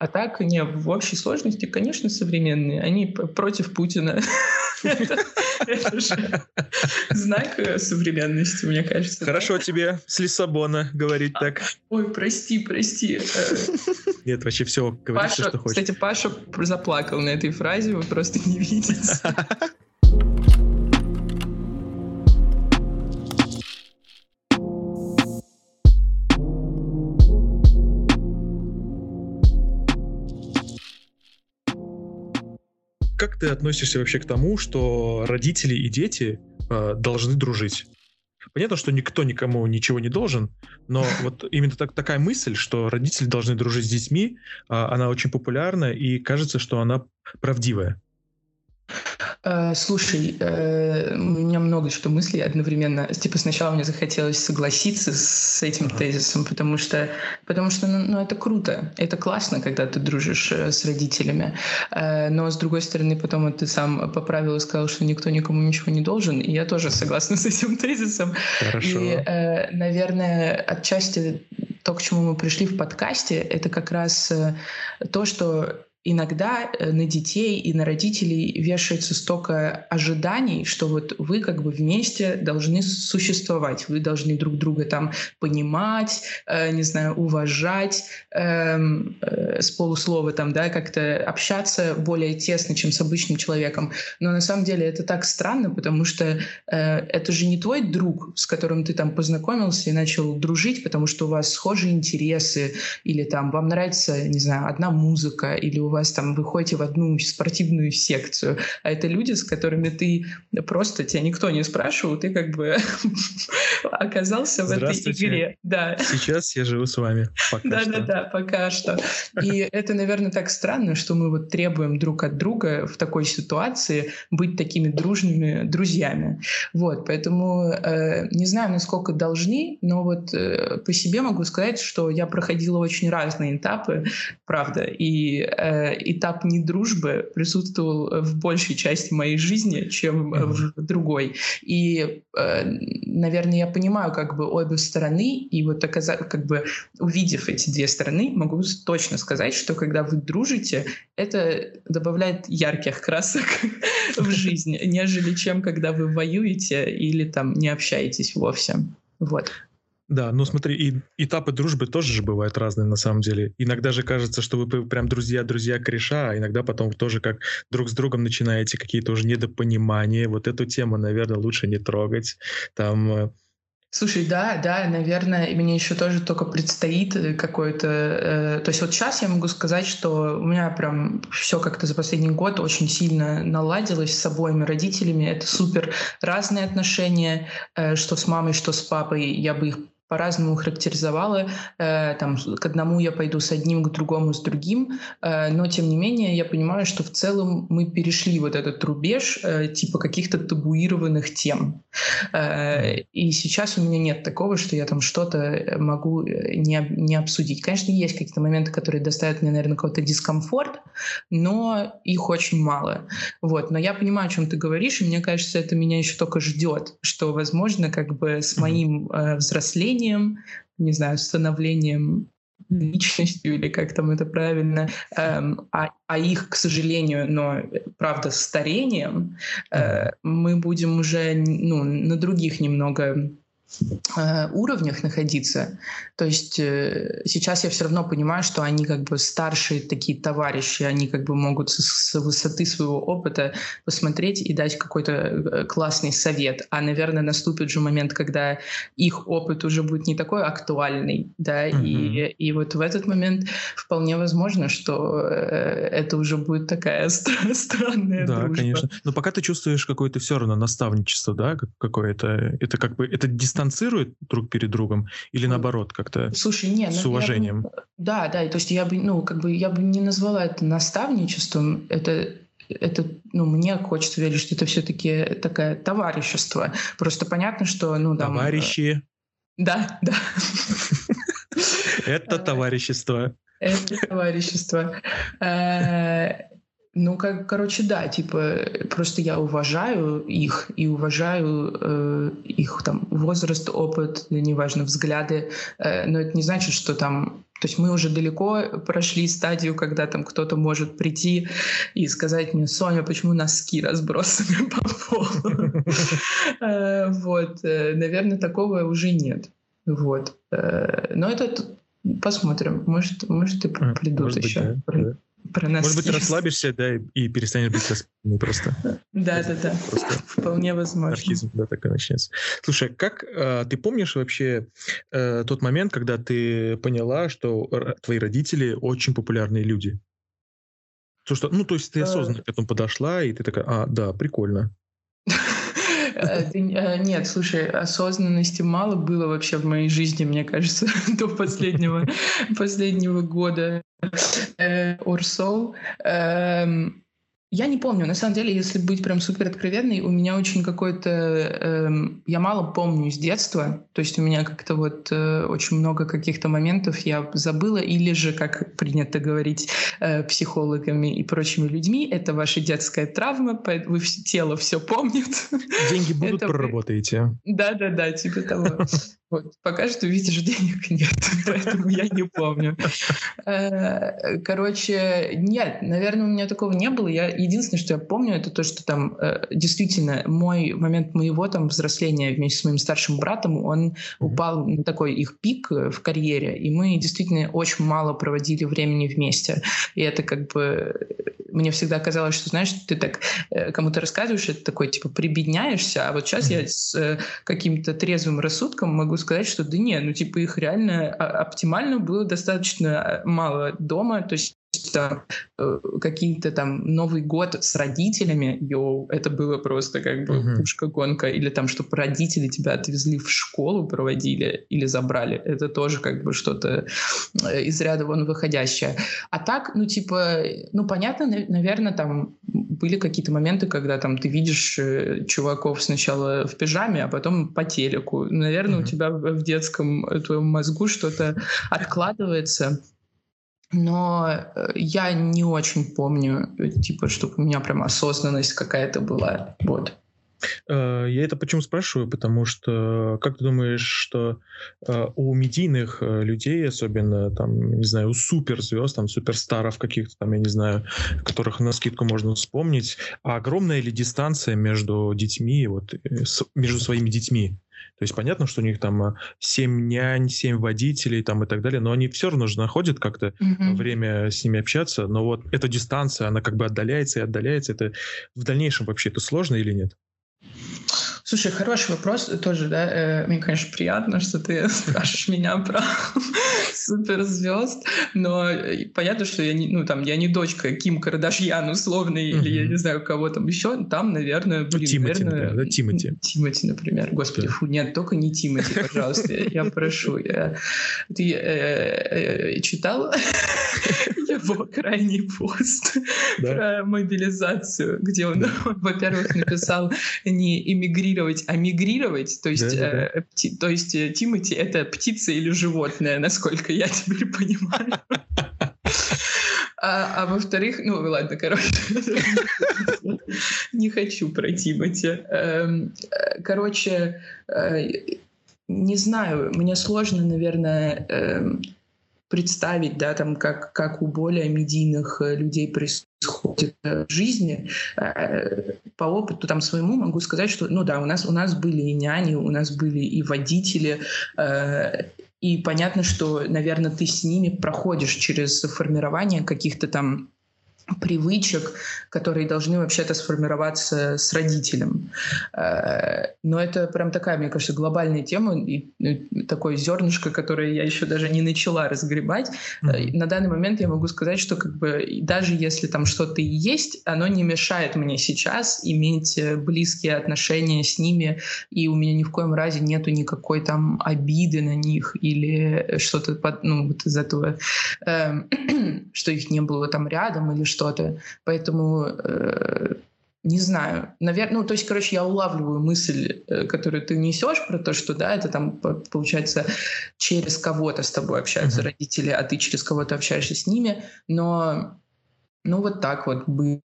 А так, не, в общей сложности, конечно, современные. Они против Путина. Это же знак э, современности, мне кажется. Хорошо тебе с Лиссабона говорить так. Ой, прости, прости. Э. Нет, вообще все, говори все, что хочешь. Кстати, Паша заплакал на этой фразе, вы просто не видите. Как ты относишься вообще к тому, что родители и дети э, должны дружить? Понятно, что никто никому ничего не должен, но вот именно так, такая мысль, что родители должны дружить с детьми, э, она очень популярна и кажется, что она правдивая. Э, слушай, э, у меня много что мыслей одновременно. Типа сначала мне захотелось согласиться с этим ага. тезисом, потому что, потому что ну, ну, это круто, это классно, когда ты дружишь э, с родителями. Но с другой стороны, потом ты сам поправил и сказал, что никто никому ничего не должен, и я тоже согласна с этим тезисом. Хорошо. И, наверное, отчасти то, к чему мы пришли в подкасте, это как раз то, что иногда э, на детей и на родителей вешается столько ожиданий, что вот вы как бы вместе должны существовать, вы должны друг друга там понимать, э, не знаю, уважать, э, э, с полуслова там, да, как-то общаться более тесно, чем с обычным человеком. Но на самом деле это так странно, потому что э, это же не твой друг, с которым ты там познакомился и начал дружить, потому что у вас схожие интересы, или там вам нравится, не знаю, одна музыка, или у вас там вы ходите в одну спортивную секцию, а это люди, с которыми ты просто, тебя никто не спрашивал, ты как бы оказался в этой игре. Да. Сейчас я живу с вами. Да, да, да, пока что. И это, наверное, так странно, что мы вот требуем друг от друга в такой ситуации быть такими дружными друзьями. Вот, поэтому э, не знаю, насколько должны, но вот э, по себе могу сказать, что я проходила очень разные этапы, правда, и Э, этап недружбы присутствовал в большей части моей жизни, чем mm-hmm. в другой. И, э, наверное, я понимаю как бы обе стороны, и вот оказав, как бы увидев эти две стороны, могу точно сказать, что когда вы дружите, это добавляет ярких красок в жизнь, нежели чем когда вы воюете или там не общаетесь вовсе. Вот. Да, ну смотри, и этапы дружбы тоже же бывают разные на самом деле. Иногда же кажется, что вы прям друзья-друзья кореша, а иногда потом тоже как друг с другом начинаете какие-то уже недопонимания. Вот эту тему, наверное, лучше не трогать. Там э, Слушай, да, да, наверное, и мне еще тоже только предстоит э, какой-то... Э, то есть вот сейчас я могу сказать, что у меня прям все как-то за последний год очень сильно наладилось с обоими родителями. Это супер разные отношения, э, что с мамой, что с папой. Я бы их по-разному характеризовала. Э, там, к одному я пойду с одним, к другому с другим. Э, но, тем не менее, я понимаю, что в целом мы перешли вот этот рубеж э, типа каких-то табуированных тем. И сейчас у меня нет такого, что я там что-то могу не, не обсудить. Конечно, есть какие-то моменты, которые доставят мне, наверное, какой-то дискомфорт, но их очень мало. Вот. Но я понимаю, о чем ты говоришь, и мне кажется, это меня еще только ждет, что, возможно, как бы с моим взрослением становлением, не знаю, становлением личностью или как там это правильно, эм, а, а их, к сожалению, но правда старением, э, мы будем уже ну, на других немного уровнях находиться. То есть э, сейчас я все равно понимаю, что они как бы старшие такие товарищи, они как бы могут с, высоты своего опыта посмотреть и дать какой-то э, классный совет. А, наверное, наступит же момент, когда их опыт уже будет не такой актуальный, да, mm-hmm. и, и вот в этот момент вполне возможно, что это уже будет такая странная да, дружба. Конечно. Но пока ты чувствуешь какое-то все равно наставничество, да, какое-то, это как бы, это дистанция дистанцируют друг перед другом или наоборот как-то Слушай, не, с ну, уважением? Бы, да, да, то есть я бы, ну, как бы я бы не назвала это наставничеством, это это, ну, мне хочется верить, что это все-таки такое товарищество. Просто понятно, что, ну, да. Товарищи. Да, да. Это товарищество. Это товарищество. Ну, как, короче, да, типа, просто я уважаю их и уважаю э, их там возраст, опыт, неважно, взгляды, э, но это не значит, что там то есть мы уже далеко прошли стадию, когда там кто-то может прийти и сказать мне, Соня, почему носки разбросаны по полу? Э, вот, э, наверное, такого уже нет. Вот. Э, но это посмотрим. Может, может и придут еще про нас. Может быть, расслабишься, да, и перестанешь быть распределенным просто. Да, да, да. Вполне возможно. Архизм, да, так и начнется. Слушай, как э, ты помнишь вообще э, тот момент, когда ты поняла, что твои родители очень популярные люди? То, что, ну, то есть ты э. осознанно к этому подошла, и ты такая, а, да, прикольно. Нет, слушай, осознанности мало было вообще в моей жизни, мне кажется, до последнего, последнего года. Урсол. Эм, я не помню, на самом деле, если быть прям супер откровенной, у меня очень какой-то... Эм, я мало помню с детства, то есть у меня как-то вот э, очень много каких-то моментов я забыла, или же, как принято говорить э, психологами и прочими людьми, это ваша детская травма, вы все, тело все помнит. Деньги будут, это проработаете. Да-да-да, типа того. Вот. Пока что, видишь, денег нет, поэтому я не помню. Э, короче, нет, наверное, у меня такого не было. Я единственное, что я помню, это то, что там э, действительно мой момент моего там взросления вместе с моим старшим братом, он упал на такой их пик э, в карьере, и мы действительно очень мало проводили времени вместе. И это как бы мне всегда казалось, что, знаешь, ты так кому-то рассказываешь, это такой, типа, прибедняешься, а вот сейчас я с каким-то трезвым рассудком могу сказать, что да не, ну типа их реально а, оптимально было достаточно а, мало дома, то есть там, э, какие-то там Новый год с родителями, йоу, это было просто как бы uh-huh. пушка-гонка, или там, чтобы родители тебя отвезли в школу, проводили или забрали, это тоже как бы что-то э, из ряда вон выходящее. А так, ну типа, ну понятно, наверное, там были какие-то моменты, когда там ты видишь э, чуваков сначала в пижаме, а потом по телеку. Наверное, uh-huh. у тебя в детском твоем мозгу что-то откладывается но э, я не очень помню, э, типа, чтобы у меня прям осознанность какая-то была. Вот. Э, я это почему спрашиваю? Потому что, как ты думаешь, что у медийных людей, особенно, там, не знаю, у суперзвезд, там, суперстаров каких-то, там, я не знаю, которых на скидку можно вспомнить, а огромная ли дистанция между детьми, вот, между своими детьми? То есть понятно, что у них там 7 а, нянь, 7 водителей там и так далее, но они все равно же находят как-то mm-hmm. время с ними общаться. Но вот эта дистанция, она как бы отдаляется и отдаляется. Это в дальнейшем вообще это сложно или нет? Слушай, хороший вопрос тоже, да. Э, мне, конечно, приятно, что ты спрашиваешь меня про суперзвезд, но э, понятно, что я не, ну, там, я не дочка Ким Кардашьян условный, или я не знаю, кого там еще. Там, наверное, блин, Тимати, наверное... Да, Тимати. Тимати, например. Господи, фу, нет, только не Тимати, пожалуйста, я прошу. Ты э, читал его крайний пост про мобилизацию, где он, во-первых, написал не эмигрировать мигрировать, а мигрировать, то есть, да, да, да. Э, то есть э, Тимати — это птица или животное, насколько я теперь понимаю. А, а во-вторых, ну ладно, короче, не хочу про Тимати. Эм, э, короче, э, не знаю, мне сложно, наверное, эм, представить, да, там, как, как у более медийных э, людей происходит э, в жизни. Э, по опыту там своему могу сказать, что, ну да, у нас, у нас были и няни, у нас были и водители, и понятно, что, наверное, ты с ними проходишь через формирование каких-то там привычек, которые должны вообще-то сформироваться с родителем. Э, но это прям такая, мне кажется, глобальная тема и ну, такое зернышко, которое я еще даже не начала разгребать. Mm-hmm. На данный момент я могу сказать, что как бы даже если там что-то и есть, оно не мешает мне сейчас иметь э, близкие отношения с ними, и у меня ни в коем разе нету никакой там обиды на них или что-то ну, вот из этого, э, что их не было там рядом или что что-то. Поэтому э, не знаю, наверное, ну, то есть, короче, я улавливаю мысль, э, которую ты несешь про то, что, да, это там, получается, через кого-то с тобой общаются uh-huh. родители, а ты через кого-то общаешься с ними, но Ну, вот так вот было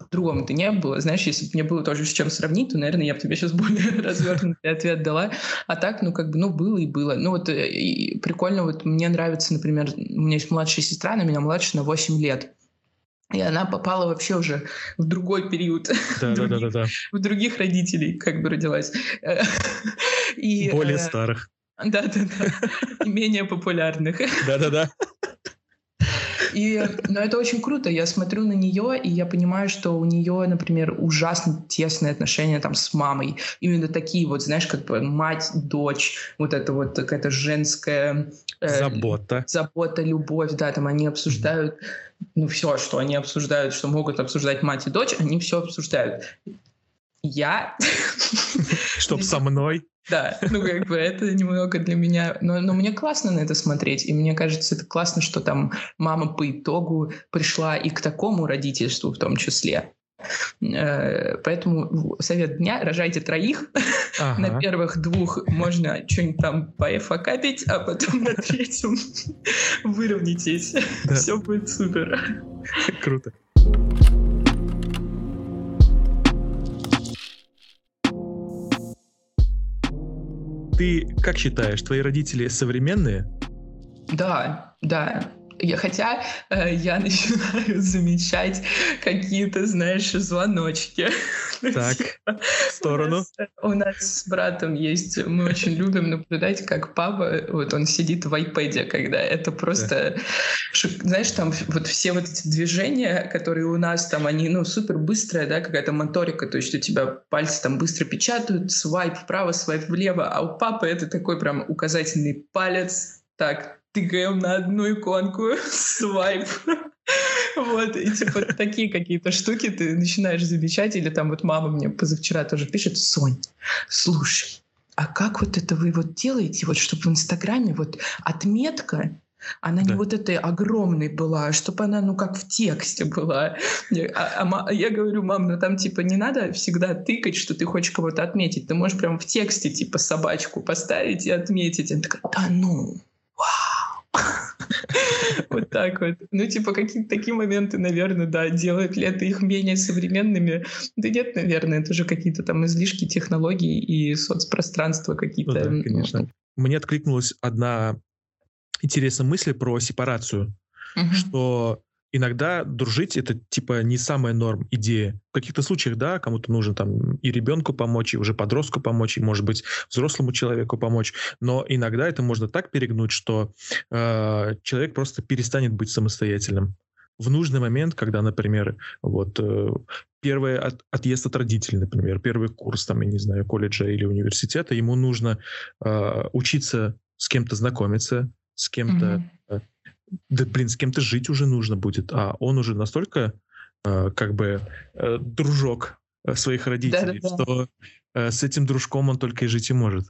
по-другому-то не было. Знаешь, если бы мне было тоже с чем сравнить, то, наверное, я бы тебе сейчас более развернутый ответ дала. А так, ну, как бы, ну, было и было. Ну, вот э, и прикольно, вот мне нравится, например, у меня есть младшая сестра, она меня младше на 8 лет. И она попала вообще уже в другой период. Да, других, да, да. В других родителей как бы родилась. И, Более э, старых. Да, да, да. И менее популярных. Да, да, да. И, но это очень круто. Я смотрю на нее, и я понимаю, что у нее, например, ужасно тесные отношения там с мамой. Именно такие вот, знаешь, как бы мать, дочь, вот это вот какая-то женская... Э, забота. Забота, любовь, да, там они обсуждают, ну, все, что они обсуждают, что могут обсуждать мать и дочь, они все обсуждают. Я... Чтоб со мной. Да, ну как бы это немного для меня, но, но мне классно на это смотреть, и мне кажется, это классно, что там мама по итогу пришла и к такому родительству в том числе. Э, поэтому совет дня — рожайте троих. Ага. На первых двух можно что-нибудь там поэфакапить, а потом на третьем выровняйтесь. Да. Все будет супер. Круто. Ты как считаешь, твои родители современные? Да, да. Я, хотя э, я начинаю замечать какие-то, знаешь, звоночки. Так, в сторону. У нас, у нас с братом есть, мы очень любим наблюдать, как папа, вот он сидит в iPad, когда это просто, да. знаешь, там вот все вот эти движения, которые у нас там, они, ну, супер быстрые, да, какая-то моторика, то есть у тебя пальцы там быстро печатают, свайп вправо, свайп влево, а у папы это такой прям указательный палец, так, тыкаем на одну иконку, свайп. Вот, и типа такие какие-то штуки ты начинаешь замечать, или там вот мама мне позавчера тоже пишет, Сонь, слушай, а как вот это вы вот делаете, вот чтобы в Инстаграме вот отметка, она да. не вот этой огромной была, а чтобы она, ну, как в тексте была. А, а, я говорю, мам, ну там, типа, не надо всегда тыкать, что ты хочешь кого-то отметить. Ты можешь прям в тексте, типа, собачку поставить и отметить. Она такая, да ну. Вот так вот. Ну, типа, какие-то такие моменты, наверное, да, делают ли это их менее современными? Да нет, наверное, это же какие-то там излишки технологий и соцпространства какие-то. Ну, да, конечно. Мне откликнулась одна интересная мысль про сепарацию, угу. что иногда дружить это типа не самая норм идея. В каких-то случаях, да, кому-то нужно там и ребенку помочь, и уже подростку помочь, и, может быть, взрослому человеку помочь. Но иногда это можно так перегнуть, что э, человек просто перестанет быть самостоятельным. В нужный момент, когда, например, вот э, первый от, отъезд от родителей, например, первый курс, там, я не знаю, колледжа или университета, ему нужно э, учиться с кем-то знакомиться, с кем-то mm-hmm да, блин, с кем-то жить уже нужно будет, а он уже настолько э, как бы э, дружок э, своих родителей, Да-да-да. что э, с этим дружком он только и жить и может.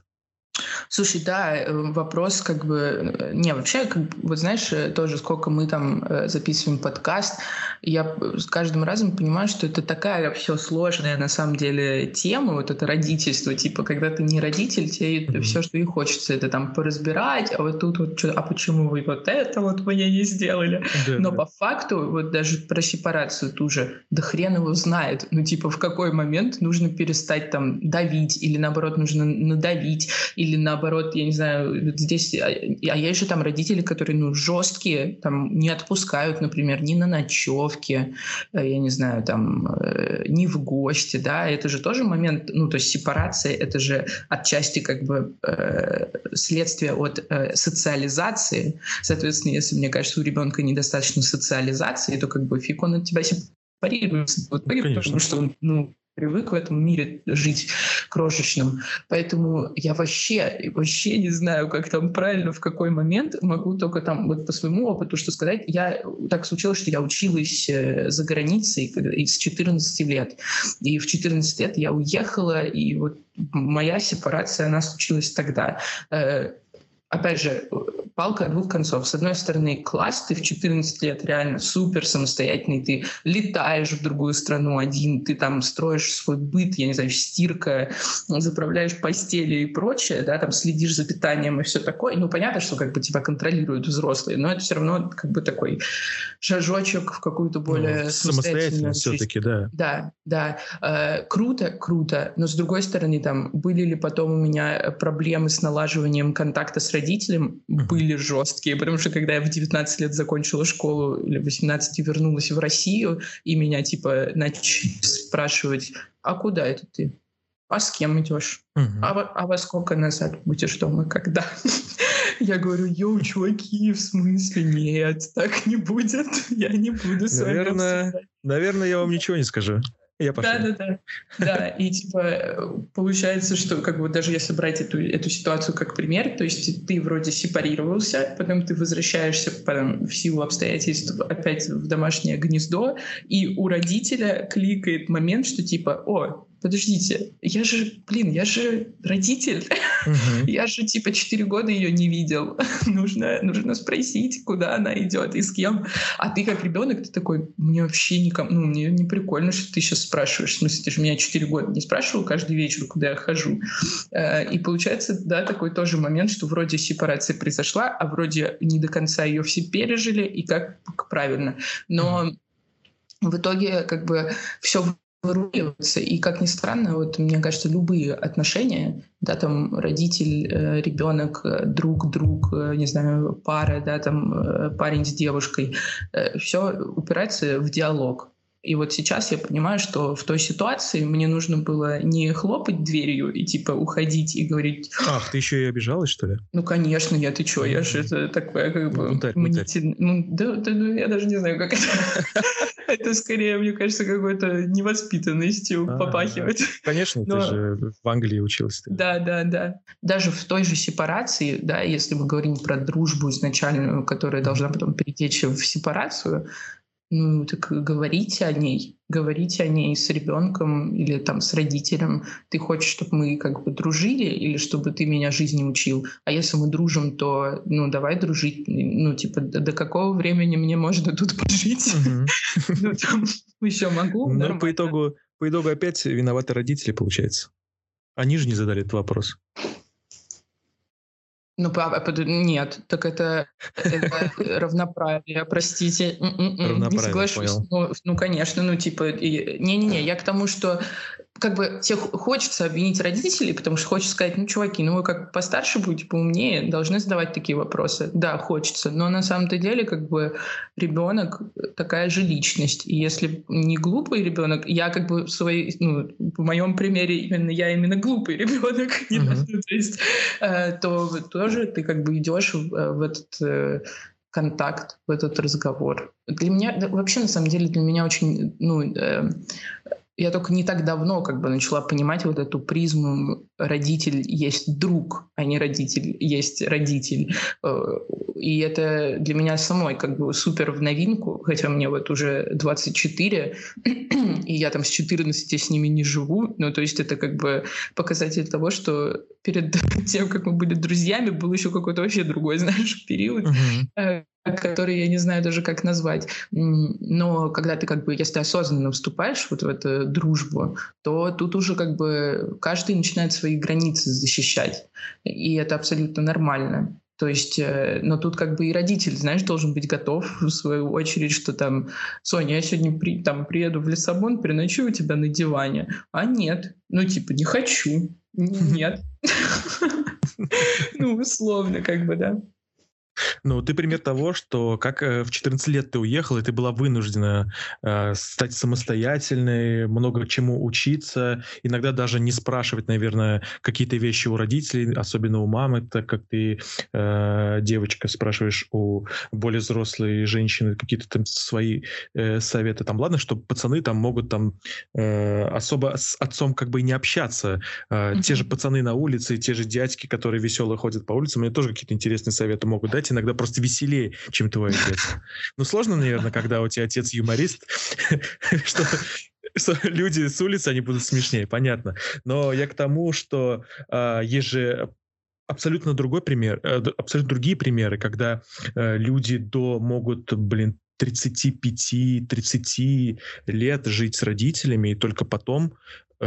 Слушай, да, э, вопрос как бы... Э, не, вообще, как, вот знаешь, э, тоже сколько мы там записываем подкаст, я с каждым разом понимаю, что это такая все сложная на самом деле тема, вот это родительство, типа, когда ты не родитель, тебе mm-hmm. все, что и хочется, это там поразбирать, а вот тут вот, а почему вы вот это вот мне не сделали? Да, Но да. по факту, вот даже про сепарацию ту же, да хрен его знает, ну типа в какой момент нужно перестать там давить, или наоборот нужно надавить, или наоборот, я не знаю, здесь, а, а есть же там родители, которые, ну, жесткие, там, не отпускают, например, ни на ночевке, э, я не знаю, там, э, ни в гости, да, это же тоже момент, ну, то есть сепарация, это же отчасти как бы э, следствие от э, социализации, соответственно, если, мне кажется, у ребенка недостаточно социализации, то как бы фиг он от тебя сепарируется, вот, ну, потому что ну, привык в этом мире жить крошечным. Поэтому я вообще, вообще не знаю, как там правильно, в какой момент. Могу только там вот по своему опыту что сказать. Я так случилось, что я училась э, за границей с 14 лет. И в 14 лет я уехала, и вот моя сепарация, она случилась тогда. Э, опять же, палка двух концов. С одной стороны, класс, ты в 14 лет реально супер самостоятельный, ты летаешь в другую страну один, ты там строишь свой быт, я не знаю, стирка, заправляешь постели и прочее, да, там следишь за питанием и все такое. Ну, понятно, что как бы тебя контролируют взрослые, но это все равно как бы такой шажочек в какую-то ну, более ну, самостоятельность все-таки, да. Да, да. Э, круто, круто. Но с другой стороны, там были ли потом у меня проблемы с налаживанием контакта с родителем? Mm-hmm. Были жесткие, потому что когда я в 19 лет закончила школу или 18 вернулась в Россию, и меня типа начали спрашивать, а куда это ты? А с кем идешь? Uh-huh. А, а во сколько назад будешь дома? Когда? Я говорю, йоу, чуваки, в смысле нет, так не будет, я не буду с наверное, вами Наверное, я вам ничего не скажу. Я пошел. Да, да, да. Да, и типа получается, что как бы даже если брать эту, эту ситуацию как пример, то есть ты вроде сепарировался, потом ты возвращаешься потом, в силу обстоятельств опять в домашнее гнездо, и у родителя кликает момент, что типа, о, подождите, я же, блин, я же родитель, угу. я же типа 4 года ее не видел, нужно, нужно спросить, куда она идет и с кем. А ты как ребенок, ты такой, мне вообще никому, ну, мне не прикольно, что ты сейчас спрашиваешь, в смысле, ты же меня 4 года не спрашивал каждый вечер, куда я хожу. Э, и получается, да, такой тоже момент, что вроде сепарация произошла, а вроде не до конца ее все пережили, и как правильно. Но в итоге как бы все выруливаться. И, как ни странно, вот мне кажется, любые отношения, да, там родитель, э, ребенок, э, друг, друг, э, не знаю, пара, да, там парень с девушкой, все упирается в диалог. И вот сейчас я понимаю, что в той ситуации мне нужно было не хлопать дверью и типа уходить и говорить... Ах, ты еще и обижалась, что ли? Ну, конечно, я, ты что, я же это такое как бы... Бунтарь, мнитель... Ну, да, да, ну, я даже не знаю, как это... Это скорее, мне кажется, какой-то невоспитанностью а, попахивать. Конечно, ты же в Англии учился. Да, да, да. Даже в той же сепарации, да, если мы говорим про дружбу изначальную, которая должна потом перетечь в сепарацию, ну, так говорите о ней, говорите о ней с ребенком или там с родителем. Ты хочешь, чтобы мы как бы дружили или чтобы ты меня жизни учил? А если мы дружим, то, ну, давай дружить. Ну, типа, до, до какого времени мне можно тут пожить? Ну, там еще могу. Ну, по итогу, по итогу опять виноваты родители, получается. Они же не задали этот вопрос. Ну, нет, так это, это равноправие, простите. М-м-м, не соглашусь. Ну, ну, конечно, ну, типа, не-не-не, я к тому, что как бы тебе хочется обвинить родителей, потому что хочется сказать, ну, чуваки, ну вы как постарше будете, поумнее, должны задавать такие вопросы. Да, хочется, но на самом-то деле как бы ребенок такая же личность. И если не глупый ребенок, я как бы в своей, ну, в моем примере именно я именно глупый ребенок, uh-huh. то есть, э, то тоже ты как бы идешь в, в этот э, контакт, в этот разговор. Для меня, вообще, на самом деле, для меня очень, ну, э, я только не так давно как бы начала понимать вот эту призму родитель есть друг, а не родитель есть родитель. Э, и это для меня самой как бы супер в новинку, хотя мне вот уже 24, и я там с 14 с ними не живу. Ну, то есть это как бы показатель того, что перед тем, как мы были друзьями, был еще какой-то вообще другой, знаешь, период. Uh-huh который я не знаю даже как назвать. Но когда ты как бы, если осознанно вступаешь вот в эту дружбу, то тут уже как бы каждый начинает свои границы защищать. И это абсолютно нормально. То есть, э, но тут как бы и родитель, знаешь, должен быть готов в свою очередь, что там, Соня, я сегодня при, там приеду в Лиссабон, переночую у тебя на диване. А нет, ну типа не хочу, нет. Ну, условно, как бы, да. Ну, ты пример того, что как э, в 14 лет ты уехал, и ты была вынуждена э, стать самостоятельной, много чему учиться, иногда даже не спрашивать, наверное, какие-то вещи у родителей, особенно у мамы, так как ты э, девочка спрашиваешь у более взрослой женщины какие-то там свои э, советы. Там, ладно, что пацаны там могут там э, особо с отцом как бы не общаться. Э, mm-hmm. Те же пацаны на улице, те же дядьки, которые веселые ходят по улицам, мне тоже какие-то интересные советы могут дать, иногда просто веселее, чем твой отец. Ну, сложно, наверное, когда у тебя отец юморист, что что люди с улицы, они будут смешнее, понятно. Но я к тому, что э, есть же абсолютно другой пример, э, абсолютно другие примеры, когда э, люди до могут, блин, 35-30 лет жить с родителями, и только потом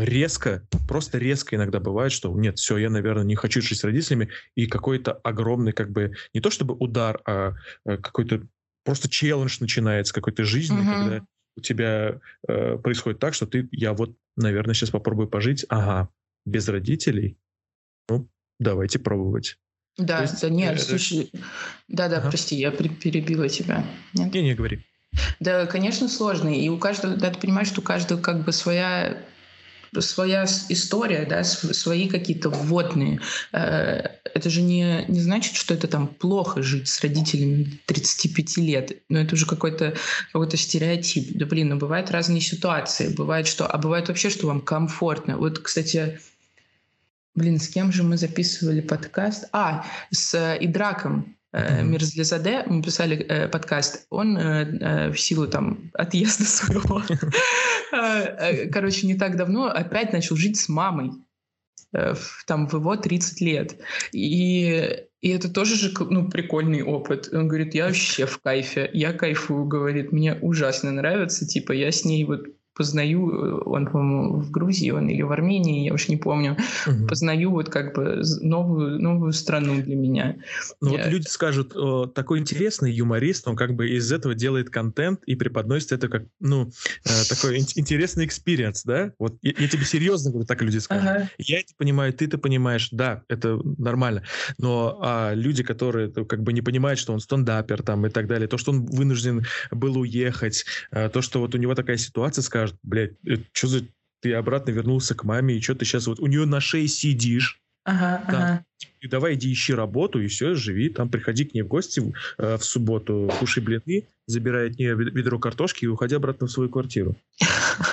резко, просто резко иногда бывает, что нет, все, я, наверное, не хочу жить с родителями, и какой-то огромный, как бы, не то чтобы удар, а, а какой-то просто челлендж начинается какой-то жизни, mm-hmm. когда у тебя э, происходит так, что ты, я вот, наверное, сейчас попробую пожить, ага, без родителей, ну, давайте пробовать. Да, есть, да, нет, это... слушай, да-да, ага. прости, я перебила тебя. Нет? Не, не, говори. Да, конечно, сложно, и у каждого, да, ты понимаешь, что у каждого как бы своя своя история, да, свои какие-то вводные. Э, это же не, не значит, что это там плохо жить с родителями 35 лет. Но это уже какой-то какой стереотип. Да блин, ну бывают разные ситуации. Бывает что... А бывает вообще, что вам комфортно. Вот, кстати, Блин, с кем же мы записывали подкаст? А, с э, Идраком э, Мирзлизаде мы писали э, подкаст. Он э, э, в силу там отъезда своего, э, короче, не так давно опять начал жить с мамой. Там в его 30 лет. И и это тоже же ну, прикольный опыт. Он говорит, я вообще в кайфе, я кайфую, говорит, мне ужасно нравится, типа я с ней вот познаю, э, он, по-моему, в Грузии, он или в Армении, я уж не помню, угу. познаю вот как бы новую, новую страну для меня. Ну я... вот люди скажут, о, такой интересный юморист, он как бы из этого делает контент и преподносит это как, ну, э, такой интересный experience, да? Вот я, я тебе серьезно говорю, так люди скажут. Ага. Я это понимаю, ты это понимаешь, да, это нормально. Но а люди, которые как бы не понимают, что он стендапер там и так далее, то, что он вынужден был уехать, э, то, что вот у него такая ситуация, скажем, скажет, блядь, что за ты обратно вернулся к маме, и что ты сейчас вот у нее на шее сидишь, Ага, да. ага. И давай иди ищи работу, и все, живи. Там приходи к ней в гости э, в субботу, кушай блины, забирай от нее ведро картошки и уходи обратно в свою квартиру.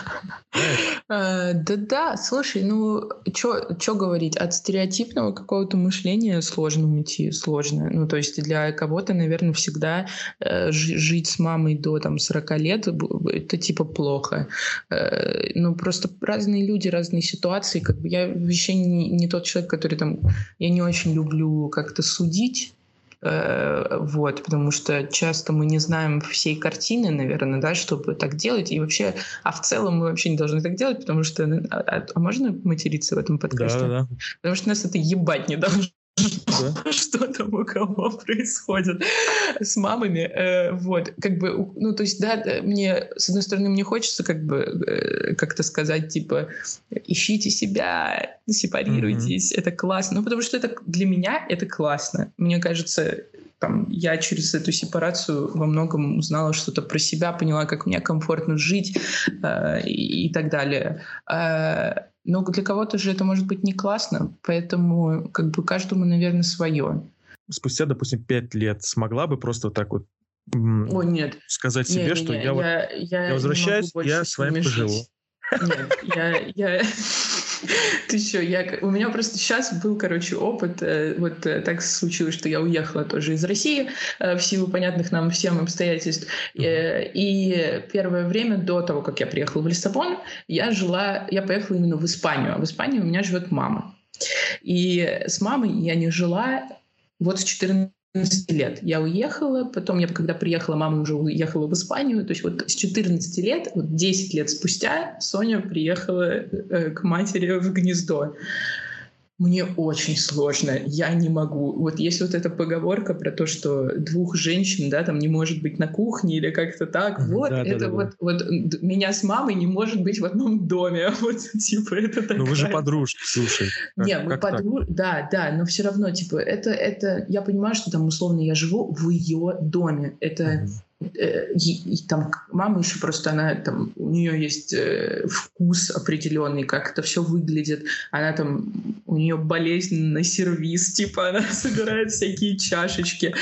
Да-да, слушай, ну, что говорить, от стереотипного какого-то мышления сложно уйти, сложно. Ну, то есть для кого-то, наверное, всегда э, жить с мамой до там 40 лет, это типа плохо. Э, ну, просто разные люди, разные ситуации. Как бы я вообще не, не тот человек, который там... Я не очень люблю как-то судить, Э, вот, потому что часто мы не знаем всей картины, наверное, да, чтобы так делать. И вообще, а в целом мы вообще не должны так делать, потому что... А, а, а можно материться в этом подкасте? Да, да. Потому что нас это ебать не должно да? что там у кого происходит с мамами. Э, вот, как бы, ну, то есть, да, мне, с одной стороны, мне хочется как бы э, как-то сказать, типа, ищите себя, сепарируйтесь, mm-hmm. это классно. Ну, потому что это для меня это классно. Мне кажется, там, я через эту сепарацию во многом узнала что-то про себя, поняла, как мне комфортно жить э, и, и так далее. Э, но для кого-то же это может быть не классно, поэтому как бы каждому, наверное, свое. Спустя, допустим, пять лет смогла бы просто вот так вот О, нет. сказать себе, не, что не, я, я, вот, я, я возвращаюсь, я с вами поживу. Нет, я, я, Ты что, я, у меня просто сейчас был, короче, опыт. Э, вот э, так случилось, что я уехала тоже из России э, в силу понятных нам всем обстоятельств. И первое время до того, как я приехала в Лиссабон, я жила, я поехала именно в Испанию. А в Испании у меня живет мама. И с мамой я не жила вот с 14 14 лет я уехала, потом я, когда приехала, мама уже уехала в Испанию, то есть вот с 14 лет, вот 10 лет спустя Соня приехала э, к матери в гнездо мне очень сложно, я не могу. Вот есть вот эта поговорка про то, что двух женщин, да, там не может быть на кухне или как-то так. Вот, да, это да, да, вот, да. вот меня с мамой не может быть в одном доме. Вот, типа, это такая... Ну вы же подружки, слушай. Как, не, мы подружки, да, да, но все равно, типа, это, это, я понимаю, что там условно я живу в ее доме. Это... Э, и там мама еще просто, она там, у нее есть э, вкус определенный, как это все выглядит. Она там, у нее болезнь на сервис, типа она собирает всякие чашечки.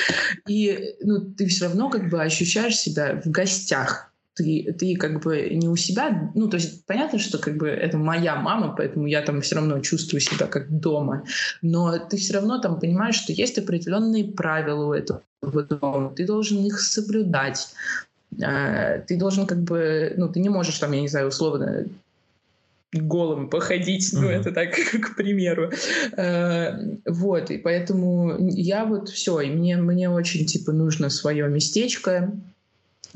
И ну, ты все равно как бы ощущаешь себя в гостях ты, ты как бы не у себя, ну, то есть понятно, что как бы это моя мама, поэтому я там все равно чувствую себя как дома, но ты все равно там понимаешь, что есть определенные правила у этого дома, ты должен их соблюдать, э, ты должен как бы, ну, ты не можешь там, я не знаю, условно голым походить, ну, это так, к примеру. Э, вот, и поэтому я вот все, и мне, мне очень, типа, нужно свое местечко,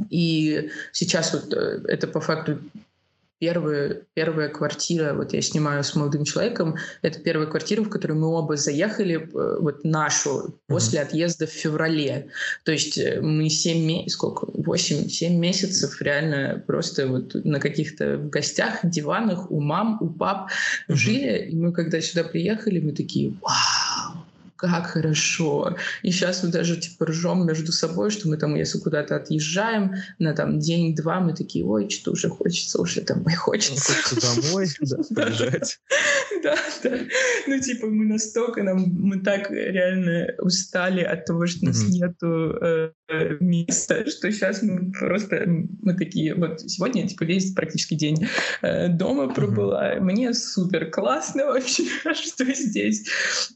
и сейчас вот э, это по факту первая, первая квартира, вот я снимаю с молодым человеком, это первая квартира, в которую мы оба заехали, э, вот нашу, после mm-hmm. отъезда в феврале. То есть э, мы 7 месяцев, сколько, 8-7 месяцев реально просто вот на каких-то гостях, диванах у мам, у пап mm-hmm. жили. И мы когда сюда приехали, мы такие, вау, как хорошо. И сейчас мы даже типа ржем между собой, что мы там, если куда-то отъезжаем на там день-два, мы такие, ой, что уже хочется, уже домой хочется. Хочется домой, да, Да, да. Ну, типа, мы настолько, нам, мы так реально устали от того, что у нас нету э, места, что сейчас мы просто, мы такие, вот сегодня, типа, весь практически день э, дома пробыла. Мне супер классно вообще, что здесь.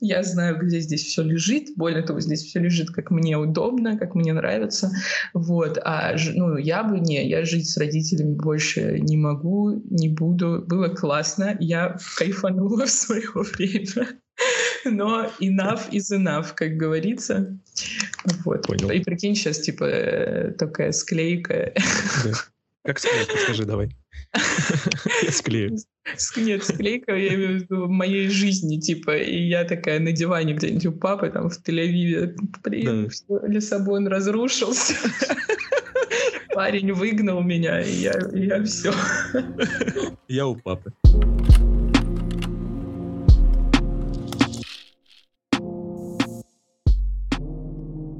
Я знаю, где здесь все лежит. Более того, здесь все лежит, как мне удобно, как мне нравится. Вот. А ну, я бы не, я жить с родителями больше не могу, не буду. Было классно. Я кайфанула в свое время. Но enough is enough, как говорится. Вот. Понял. И прикинь, сейчас типа э, такая склейка. Да. Как склейка, скажи давай. Склею. Нет, склейка, я имею в виду в моей жизни, типа, и я такая на диване где-нибудь у папы, там, в Тель-Авиве, да. Лиссабон разрушился. Парень выгнал меня, и я, и я все. Я у папы.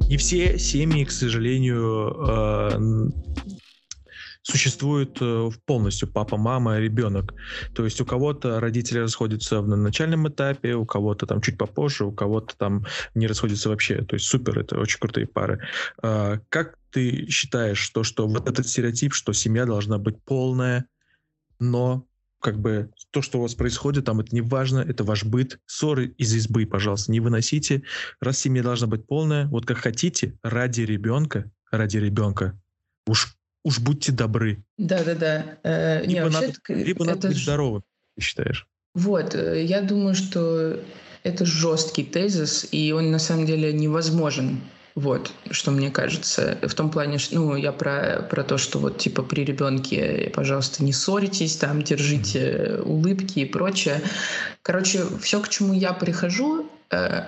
Не все семьи, к сожалению, э, существует э, полностью папа, мама, ребенок. То есть у кого-то родители расходятся на начальном этапе, у кого-то там чуть попозже, у кого-то там не расходятся вообще. То есть супер, это очень крутые пары. А, как ты считаешь, то, что вот этот стереотип, что семья должна быть полная, но как бы то, что у вас происходит, там это не важно, это ваш быт. Ссоры из избы, пожалуйста, не выносите. Раз семья должна быть полная, вот как хотите, ради ребенка, ради ребенка, уж уж будьте добры. Да-да-да. Э, либо не, надо, либо это... надо быть здоровым, ты считаешь? Вот, э, я думаю, что это жесткий тезис, и он на самом деле невозможен. Вот, что мне кажется. В том плане, что, ну, я про, про то, что вот, типа, при ребенке, пожалуйста, не ссоритесь, там, держите улыбки и прочее. Короче, все, к чему я прихожу, э,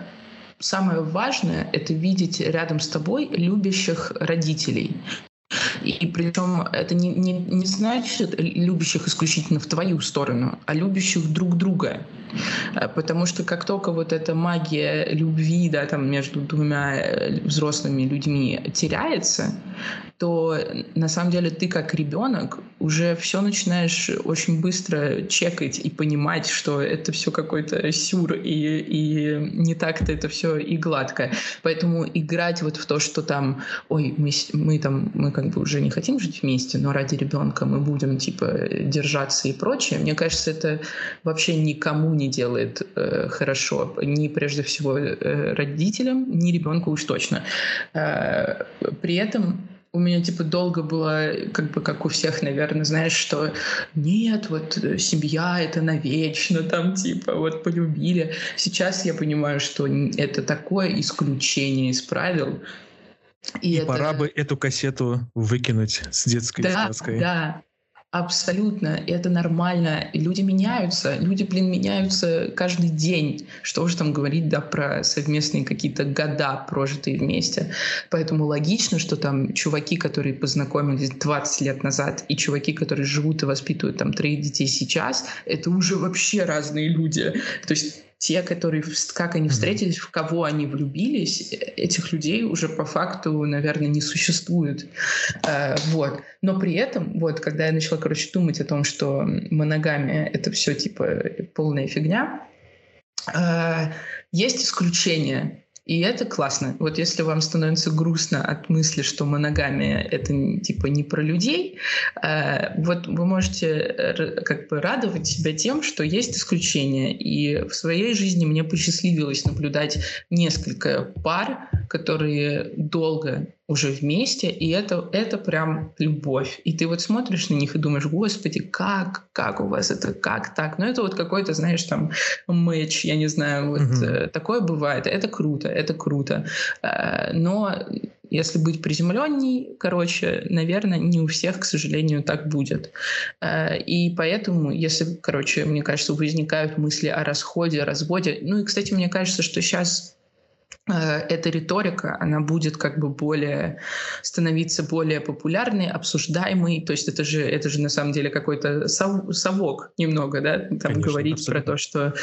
самое важное — это видеть рядом с тобой любящих родителей. И причем это не, не, не значит любящих исключительно в твою сторону, а любящих друг друга. Э, потому что как только вот эта магия любви да, там, между двумя э, взрослыми людьми теряется, то на самом деле ты как ребенок уже все начинаешь очень быстро чекать и понимать, что это все какой-то сюр и, и не так-то это все и гладко. Поэтому играть вот в то, что там, ой, мы, мы там, мы как бы уже не хотим жить вместе, но ради ребенка мы будем типа держаться и прочее, мне кажется, это вообще никому не делает э, хорошо. Ни прежде всего э, родителям, ни ребенку уж точно. Э, при этом у меня типа долго было, как бы как у всех, наверное, знаешь, что нет, вот э, семья это навечно, там типа вот полюбили. Сейчас я понимаю, что это такое исключение из правил. И, и это... пора бы эту кассету выкинуть с детской да, сказкой. Да, Абсолютно, это нормально. И люди меняются, люди, блин, меняются каждый день. Что уж там говорить, да, про совместные какие-то года, прожитые вместе. Поэтому логично, что там чуваки, которые познакомились 20 лет назад, и чуваки, которые живут и воспитывают там троих детей сейчас, это уже вообще разные люди. То есть те, которые, как они встретились, в кого они влюбились, э, этих людей уже по факту, наверное, не существует. Э, вот. Но при этом, вот, когда я начала, короче, думать о том, что моногамия — это все, типа, полная фигня, э, есть исключения. И это классно. Вот если вам становится грустно от мысли, что моногамия — это типа не про людей, э, вот вы можете э, как бы радовать себя тем, что есть исключения. И в своей жизни мне посчастливилось наблюдать несколько пар, которые долго уже вместе, и это, это прям любовь. И ты вот смотришь на них и думаешь, господи, как, как у вас это, как так? Ну, это вот какой-то, знаешь, там, матч, я не знаю, вот угу. такое бывает. Это круто, это круто. Э, но если быть приземленней, короче, наверное, не у всех, к сожалению, так будет. Э, и поэтому, если, короче, мне кажется, возникают мысли о расходе, о разводе, ну и, кстати, мне кажется, что сейчас эта риторика, она будет как бы более становиться более популярной, обсуждаемой. То есть это же это же на самом деле какой-то сов, совок немного, да, там Конечно, говорить абсолютно. про то, что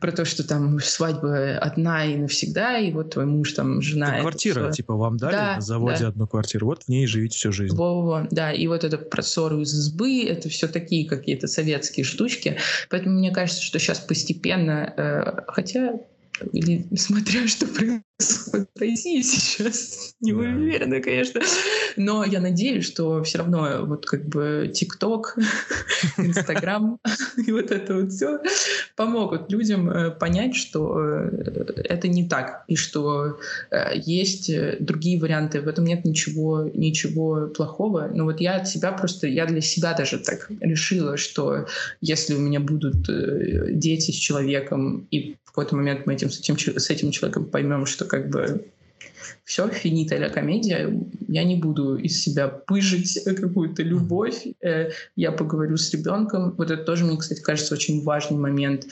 про то, что там свадьба одна и навсегда, и вот твой муж там жена. Это квартира, все. типа вам дали да, на заводе да. одну квартиру, вот в ней живите всю жизнь. Во-во, да, и вот это про ссору из избы, это все такие какие-то советские штучки. Поэтому мне кажется, что сейчас постепенно, э, хотя или смотря что происходит в России сейчас, не уверена, конечно. Но я надеюсь, что все равно вот как бы ТикТок, Инстаграм и вот это вот все помогут людям э, понять, что э, это не так, и что э, есть другие варианты. В этом нет ничего, ничего плохого. Но вот я от себя просто, я для себя даже так решила, что если у меня будут дети с человеком, и в какой-то момент мы этим, с, этим, с этим человеком поймем, что как бы все, финита ля комедия, я не буду из себя пыжить какую-то любовь, э, я поговорю с ребенком. Вот это тоже, мне, кстати, кажется, очень важный момент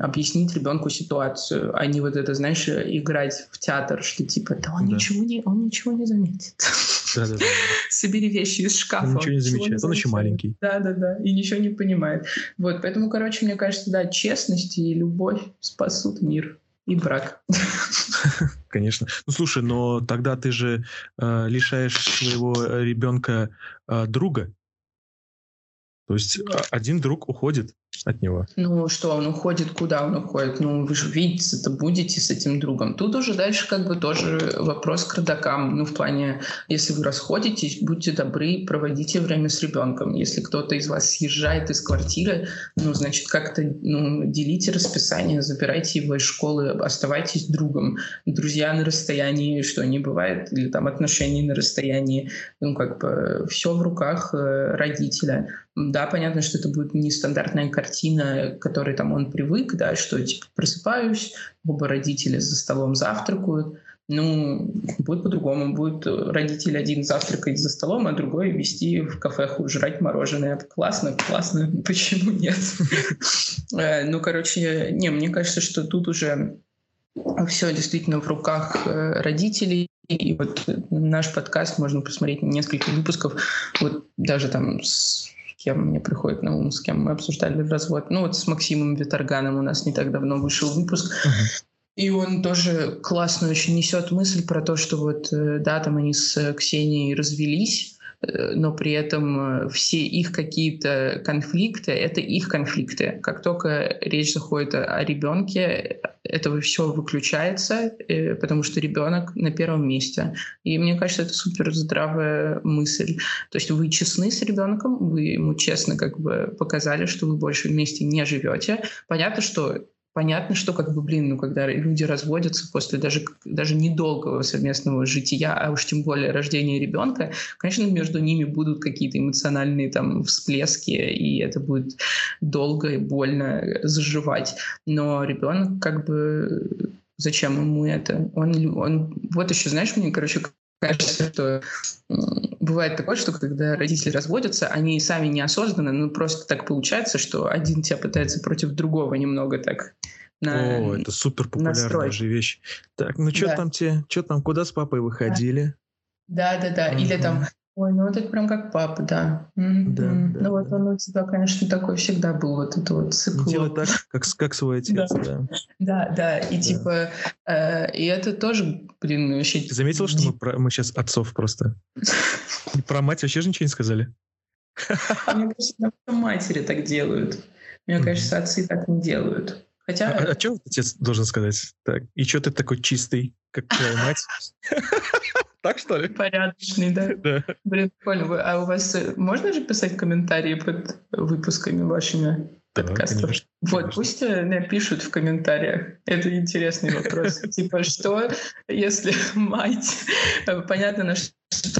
объяснить ребенку ситуацию, а не вот это, знаешь, играть в театр, что типа, да он да. ничего не, он ничего не заметит. Да, да, да. Собери вещи из шкафа. Он ничего не замечает, он еще маленький. Да, да, да, и ничего не понимает. Вот, поэтому, короче, мне кажется, да, честность и любовь спасут мир и брак. Конечно. Ну слушай, но тогда ты же э, лишаешь своего ребенка э, друга. То есть а, один друг уходит от него. Ну что, он уходит куда он уходит? Ну вы же видеться-то будете с этим другом. Тут уже дальше как бы тоже вопрос к родакам. Ну в плане, если вы расходитесь, будьте добры, проводите время с ребенком. Если кто-то из вас съезжает из квартиры, ну значит как-то ну, делите расписание, забирайте его из школы, оставайтесь другом. Друзья на расстоянии, что не бывает, или там отношения на расстоянии. Ну как бы все в руках э, родителя. Да, понятно, что это будет нестандартная картина, к которой там он привык, да, что типа просыпаюсь, оба родители за столом завтракают, ну, будет по-другому. Будет родитель один завтракать за столом, а другой вести в кафеху жрать мороженое. Классно, классно. Почему нет? Э, ну, короче, не, мне кажется, что тут уже все действительно в руках э, родителей. И вот наш подкаст можно посмотреть несколько выпусков. Вот даже там с кем мне приходит на ум, с кем мы обсуждали развод. Ну вот с Максимом Виторганом у нас не так давно вышел выпуск. Uh-huh. И он тоже классно очень несет мысль про то, что вот, э, да, там они с Ксенией развелись, Э, но при этом э, все их какие-то конфликты — это их конфликты. Как только речь заходит о ребенке, это все выключается, э, потому что ребенок на первом месте. И мне кажется, это супер здравая мысль. То есть вы честны с ребенком, вы ему честно как бы показали, что вы больше вместе не живете. Понятно, что понятно, что как бы, блин, ну, когда люди разводятся после даже, даже недолгого совместного жития, а уж тем более рождения ребенка, конечно, между ними будут какие-то эмоциональные там всплески, и это будет долго и больно заживать. Но ребенок как бы зачем ему это? Он, он вот еще, знаешь, мне, короче, кажется, что бывает такое, что когда родители разводятся, они сами неосознанно, ну просто так получается, что один тебя пытается против другого немного так на, О, это супер популярная же вещь. Так, ну что да. там те, что там, куда с папой выходили? Да, да, да. Угу. Или там, ой, ну вот это прям как папа, да. Да, да ну вот он у тебя, конечно, такой всегда был, вот это вот цикл. Делай так, как, как свой отец, да. Да, да, и да. типа, э, и это тоже, блин, вообще... Ты заметил, что мы, про, мы сейчас отцов просто... Про мать вообще же ничего не сказали? Мне кажется, матери так делают. Мне кажется, отцы так не делают. Хотя... А, а что отец должен сказать? Так, и что ты такой чистый, как твоя мать? Так что ли? Порядочный, да. да. Блин, прикольно. А у вас э, можно же писать комментарии под выпусками вашими да, подкастов? Конечно. Вот, пусть напишут в комментариях. Это интересный вопрос. Типа, что, если мать... Понятно, что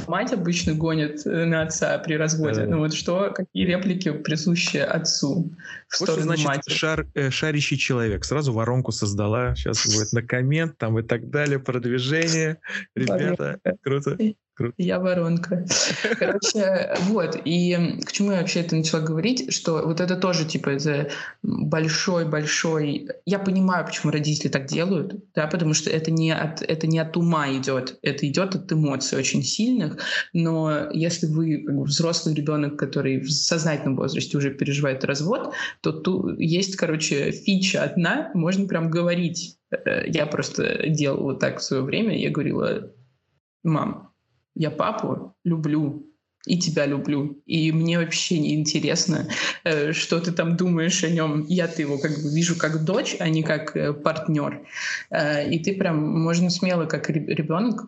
мать обычно гонит на отца при разводе. Ну вот что, какие реплики присущи отцу в сторону значит, матери? Шар, э, шарящий человек. Сразу воронку создала. Сейчас будет на коммент там и так далее, продвижение. Ребята, круто. Круто. Я воронка. Короче, вот. И к чему я вообще это начала говорить, что вот это тоже, типа, это большой-большой... Я понимаю, почему родители так делают, да, потому что это не от, это не от ума идет, это идет от эмоций очень сильных, но если вы как бы, взрослый ребенок, который в сознательном возрасте уже переживает развод, то тут есть, короче, фича одна, можно прям говорить. Э, я просто делала так в свое время, я говорила, мам, я папу люблю, и тебя люблю. И мне вообще не интересно, э, что ты там думаешь о нем. Я-то его как бы вижу как дочь, а не как э, партнер. Э, и ты прям, можно смело, как ребенок,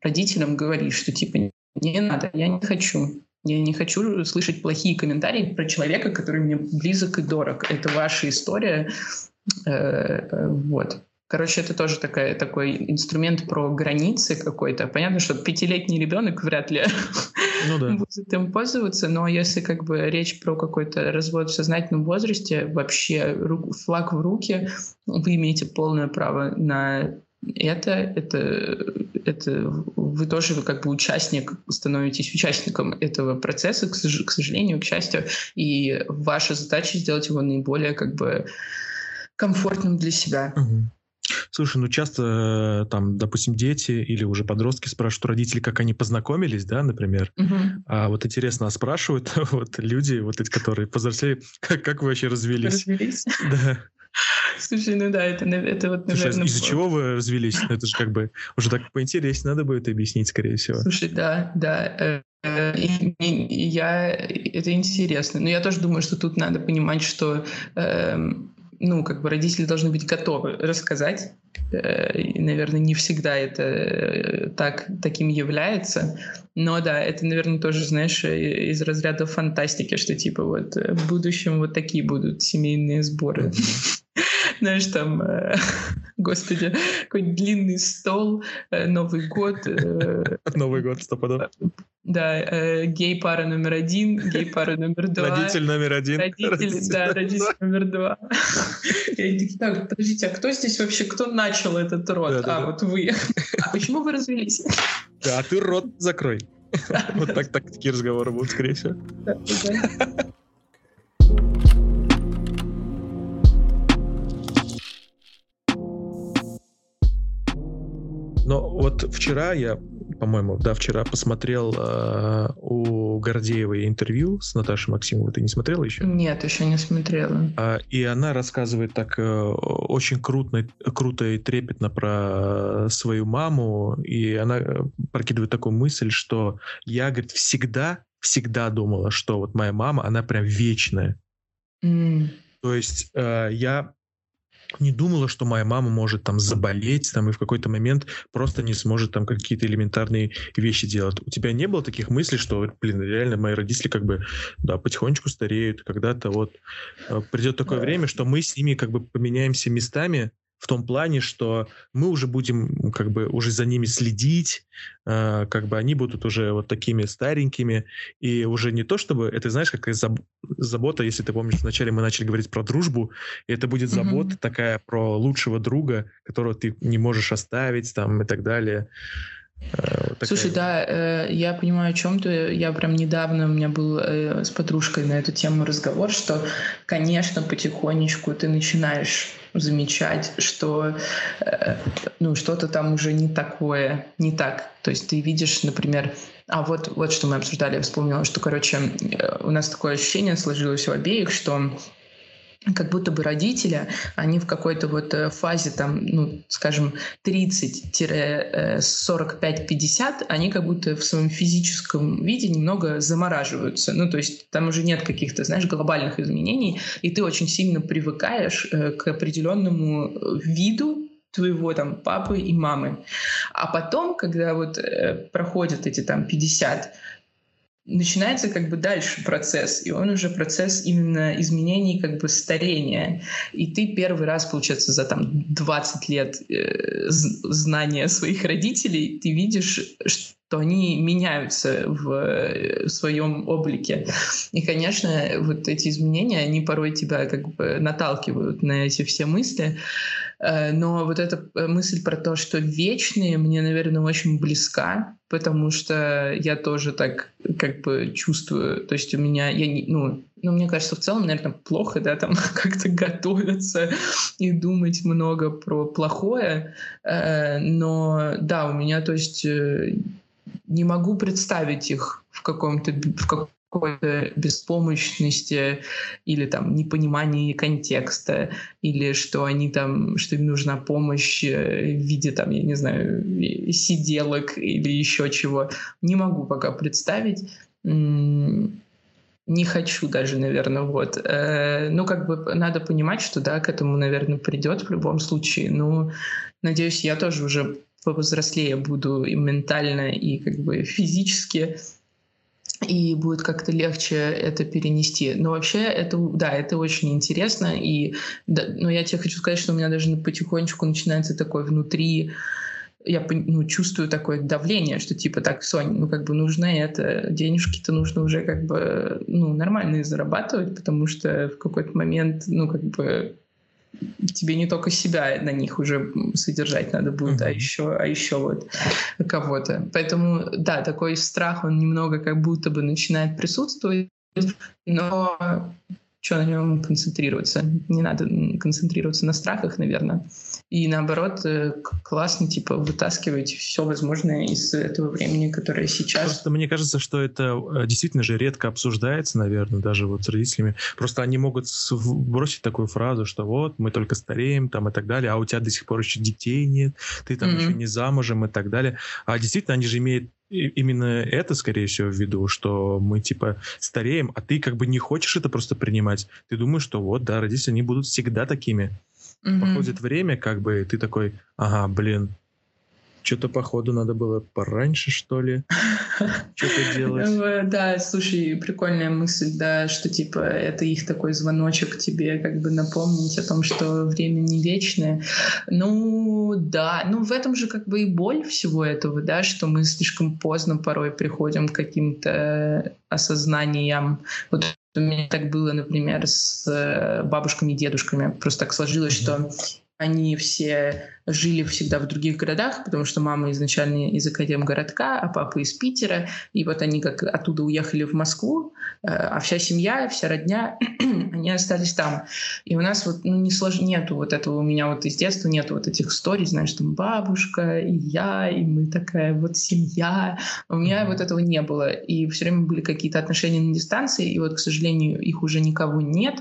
родителям говорить, что типа не надо, я не хочу. Я не хочу слышать плохие комментарии про человека, который мне близок и дорог. Это ваша история. Вот. Короче, это тоже такая, такой инструмент про границы какой-то. Понятно, что пятилетний ребенок вряд ли ну, да. будет им пользоваться, но если как бы речь про какой-то развод в сознательном возрасте, вообще флаг в руки, вы имеете полное право на это, это, это вы тоже как бы участник, становитесь участником этого процесса, к, к сожалению, к счастью, и ваша задача сделать его наиболее как бы комфортным для себя. Угу. Слушай, ну часто э, там, допустим, дети или уже подростки спрашивают у родителей, как они познакомились, да, например. Угу. А вот интересно, а спрашивают вот люди, вот эти, которые повзрослели, как, как вы вообще развелись? Развелись? Да. Слушай, ну да, это, это вот, наверное... Слушай, из-за чего вы развелись? Ну, это же как бы уже так поинтереснее надо будет объяснить, скорее всего. Слушай, да, да. Э, и, и, я, это интересно. Но я тоже думаю, что тут надо понимать, что э, ну, как бы родители должны быть готовы рассказать. Э, и, наверное, не всегда это э, так, таким является. Но да, это, наверное, тоже, знаешь, э, из разряда фантастики, что типа вот в будущем вот такие будут семейные сборы. Знаешь, там, господи, какой длинный стол, Новый год. Новый год, стопудово. Да, э, гей-пара номер один, гей-пара номер два. Родитель номер один. Родитель, родитель да, родитель номер два. И такие, так, подождите, а кто здесь вообще, кто начал этот род? Да, а, да. вот вы. А почему вы развелись? Да, а ты рот закрой. Вот так такие разговоры будут, скорее всего. Но вот вчера я по-моему, да, вчера посмотрел э, у Гордеевой интервью с Наташей Максимовой. Ты не смотрела еще? Нет, еще не смотрела. А, и она рассказывает так э, очень круто, круто и трепетно про свою маму. И она э, прокидывает такую мысль, что я, говорит, всегда, всегда думала, что вот моя мама, она прям вечная. Mm. То есть э, я не думала, что моя мама может там заболеть, там и в какой-то момент просто не сможет там какие-то элементарные вещи делать. У тебя не было таких мыслей, что, блин, реально мои родители как бы, да, потихонечку стареют, когда-то вот э, придет такое время, что мы с ними как бы поменяемся местами, в том плане, что мы уже будем как бы уже за ними следить, э, как бы они будут уже вот такими старенькими, и уже не то чтобы, это знаешь, как заб, забота, если ты помнишь, вначале мы начали говорить про дружбу, и это будет забота mm-hmm. такая про лучшего друга, которого ты не можешь оставить там и так далее. Э, такая... Слушай, да, э, я понимаю, о чем ты. Я прям недавно у меня был э, с подружкой на эту тему разговор, что, конечно, потихонечку ты начинаешь замечать, что э, ну, что-то там уже не такое, не так. То есть ты видишь, например, а вот, вот что мы обсуждали, я вспомнила, что, короче, э, у нас такое ощущение сложилось у обеих, что как будто бы родители, они в какой-то вот э, фазе, там, ну, скажем, 30-45-50, они как будто в своем физическом виде немного замораживаются. Ну, то есть там уже нет каких-то, знаешь, глобальных изменений, и ты очень сильно привыкаешь э, к определенному виду твоего там папы и мамы. А потом, когда вот э, проходят эти там 50, начинается как бы дальше процесс, и он уже процесс именно изменений, как бы старения. И ты первый раз, получается, за там 20 лет э, знания своих родителей, ты видишь, что они меняются в, э, своем облике. И, конечно, вот эти изменения, они порой тебя как бы наталкивают на эти все мысли. Но вот эта э, мысль про то, что вечные, мне, наверное, очень близка, потому что я тоже так как бы чувствую, то есть у меня, я не, ну, ну, мне кажется, в целом, наверное, плохо, да, там как-то готовиться и думать много про плохое, э, но да, у меня, то есть не могу представить их в каком-то в какой-то беспомощности или там непонимании контекста, или что они там, что им нужна помощь э, в виде там, я не знаю, сиделок или еще чего. Не могу пока представить. Не хочу даже, наверное, вот. Э, ну, как бы надо понимать, что, да, к этому, наверное, придет в любом случае. Ну, надеюсь, я тоже уже повзрослее буду и ментально, и как бы физически и будет как-то легче это перенести. Но вообще это, да, это очень интересно. И, да, но я тебе хочу сказать, что у меня даже потихонечку начинается такой внутри я ну, чувствую такое давление, что типа так, Сонь, ну как бы нужно это, денежки-то нужно уже как бы ну нормальные зарабатывать, потому что в какой-то момент, ну как бы тебе не только себя на них уже содержать надо будет, mm-hmm. а еще, а еще вот кого-то. Поэтому, да, такой страх, он немного как будто бы начинает присутствовать, но что на нем концентрироваться? Не надо концентрироваться на страхах, наверное. И наоборот, э, классно, типа, вытаскивать все возможное из этого времени, которое сейчас. Просто мне кажется, что это э, действительно же редко обсуждается, наверное, даже вот с родителями. Просто они могут бросить такую фразу, что вот, мы только стареем, там, и так далее, а у тебя до сих пор еще детей нет, ты там mm-hmm. еще не замужем и так далее. А действительно, они же имеют именно это, скорее всего, в виду, что мы, типа, стареем, а ты как бы не хочешь это просто принимать. Ты думаешь, что вот, да, родители, они будут всегда такими. Mm-hmm. Проходит время, как бы, ты такой, ага, блин, что-то, походу, надо было пораньше, что ли, что-то делать. Э, да, слушай, прикольная мысль, да, что, типа, это их такой звоночек тебе, как бы напомнить о том, что время не вечное. Ну, да, ну, в этом же, как бы, и боль всего этого, да, что мы слишком поздно порой приходим к каким-то осознаниям. Вот у меня так было, например, с э, бабушками и дедушками. Просто так сложилось, что они все жили всегда в других городах, потому что мама изначально из Академгородка, а папа из Питера. И вот они как оттуда уехали в Москву, э, а вся семья, вся родня, они остались там. И у нас вот ну, не слож... нету вот этого, у меня вот из детства нету вот этих историй, знаешь, там бабушка и я, и мы такая вот семья. У меня mm-hmm. вот этого не было. И все время были какие-то отношения на дистанции, и вот, к сожалению, их уже никого нет.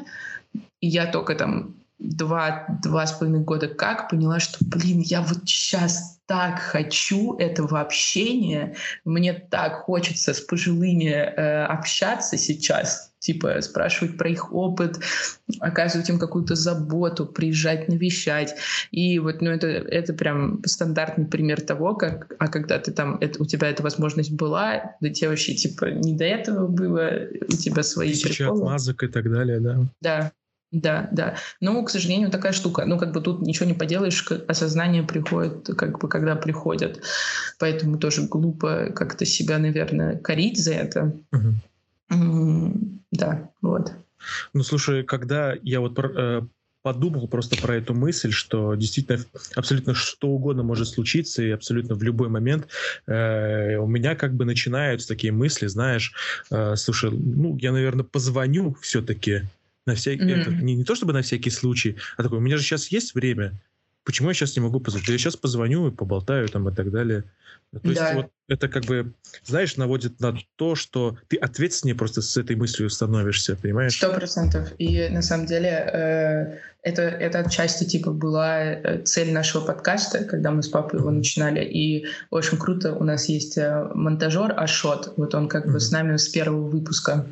И я только там два, два с половиной года как поняла, что, блин, я вот сейчас так хочу этого общения, мне так хочется с пожилыми э, общаться сейчас, типа спрашивать про их опыт, оказывать им какую-то заботу, приезжать навещать. И вот, ну, это, это прям стандартный пример того, как, а когда ты там, это, у тебя эта возможность была, да тебе вообще, типа, не до этого было, у тебя свои Тысяча приколы. отмазок и так далее, да. Да, да, да. Но, к сожалению, такая штука. Ну, как бы тут ничего не поделаешь, осознание приходит, как бы, когда приходят. Поэтому тоже глупо как-то себя, наверное, корить за это. Угу. Да, вот. Ну, слушай, когда я вот э, подумал просто про эту мысль, что действительно абсолютно что угодно может случиться, и абсолютно в любой момент э, у меня как бы начинаются такие мысли, знаешь, э, слушай, ну, я, наверное, позвоню все-таки на всякий, mm-hmm. это, не, не то чтобы на всякий случай, а такой, у меня же сейчас есть время, почему я сейчас не могу позвонить? Я сейчас позвоню и поболтаю там и так далее. То да. есть вот это как бы, знаешь, наводит на то, что ты ответственнее просто с этой мыслью становишься, понимаешь? Сто процентов. И на самом деле э, это, это отчасти типа была э, цель нашего подкаста, когда мы с папой его начинали. И очень круто, у нас есть э, монтажер Ашот, вот он как mm-hmm. бы с нами с первого выпуска.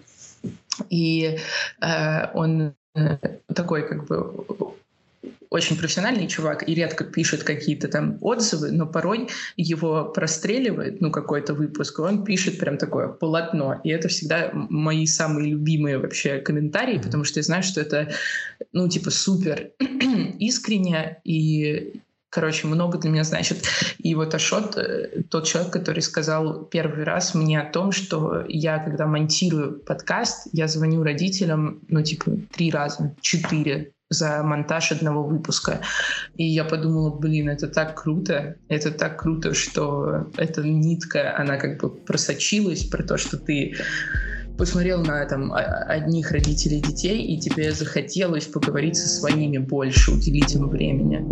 И э, он э, такой как бы очень профессиональный чувак и редко пишет какие-то там отзывы, но порой его простреливает, ну, какой-то выпуск, и он пишет прям такое полотно. И это всегда мои самые любимые вообще комментарии, потому что я знаю, что это, ну, типа, супер искренне и короче, много для меня значит. И вот Ашот, э, тот человек, который сказал первый раз мне о том, что я, когда монтирую подкаст, я звоню родителям, ну, типа, три раза, четыре за монтаж одного выпуска. И я подумала, блин, это так круто, это так круто, что эта нитка, она как бы просочилась про то, что ты посмотрел на там одних родителей детей, и тебе захотелось поговорить со своими больше, уделить им времени.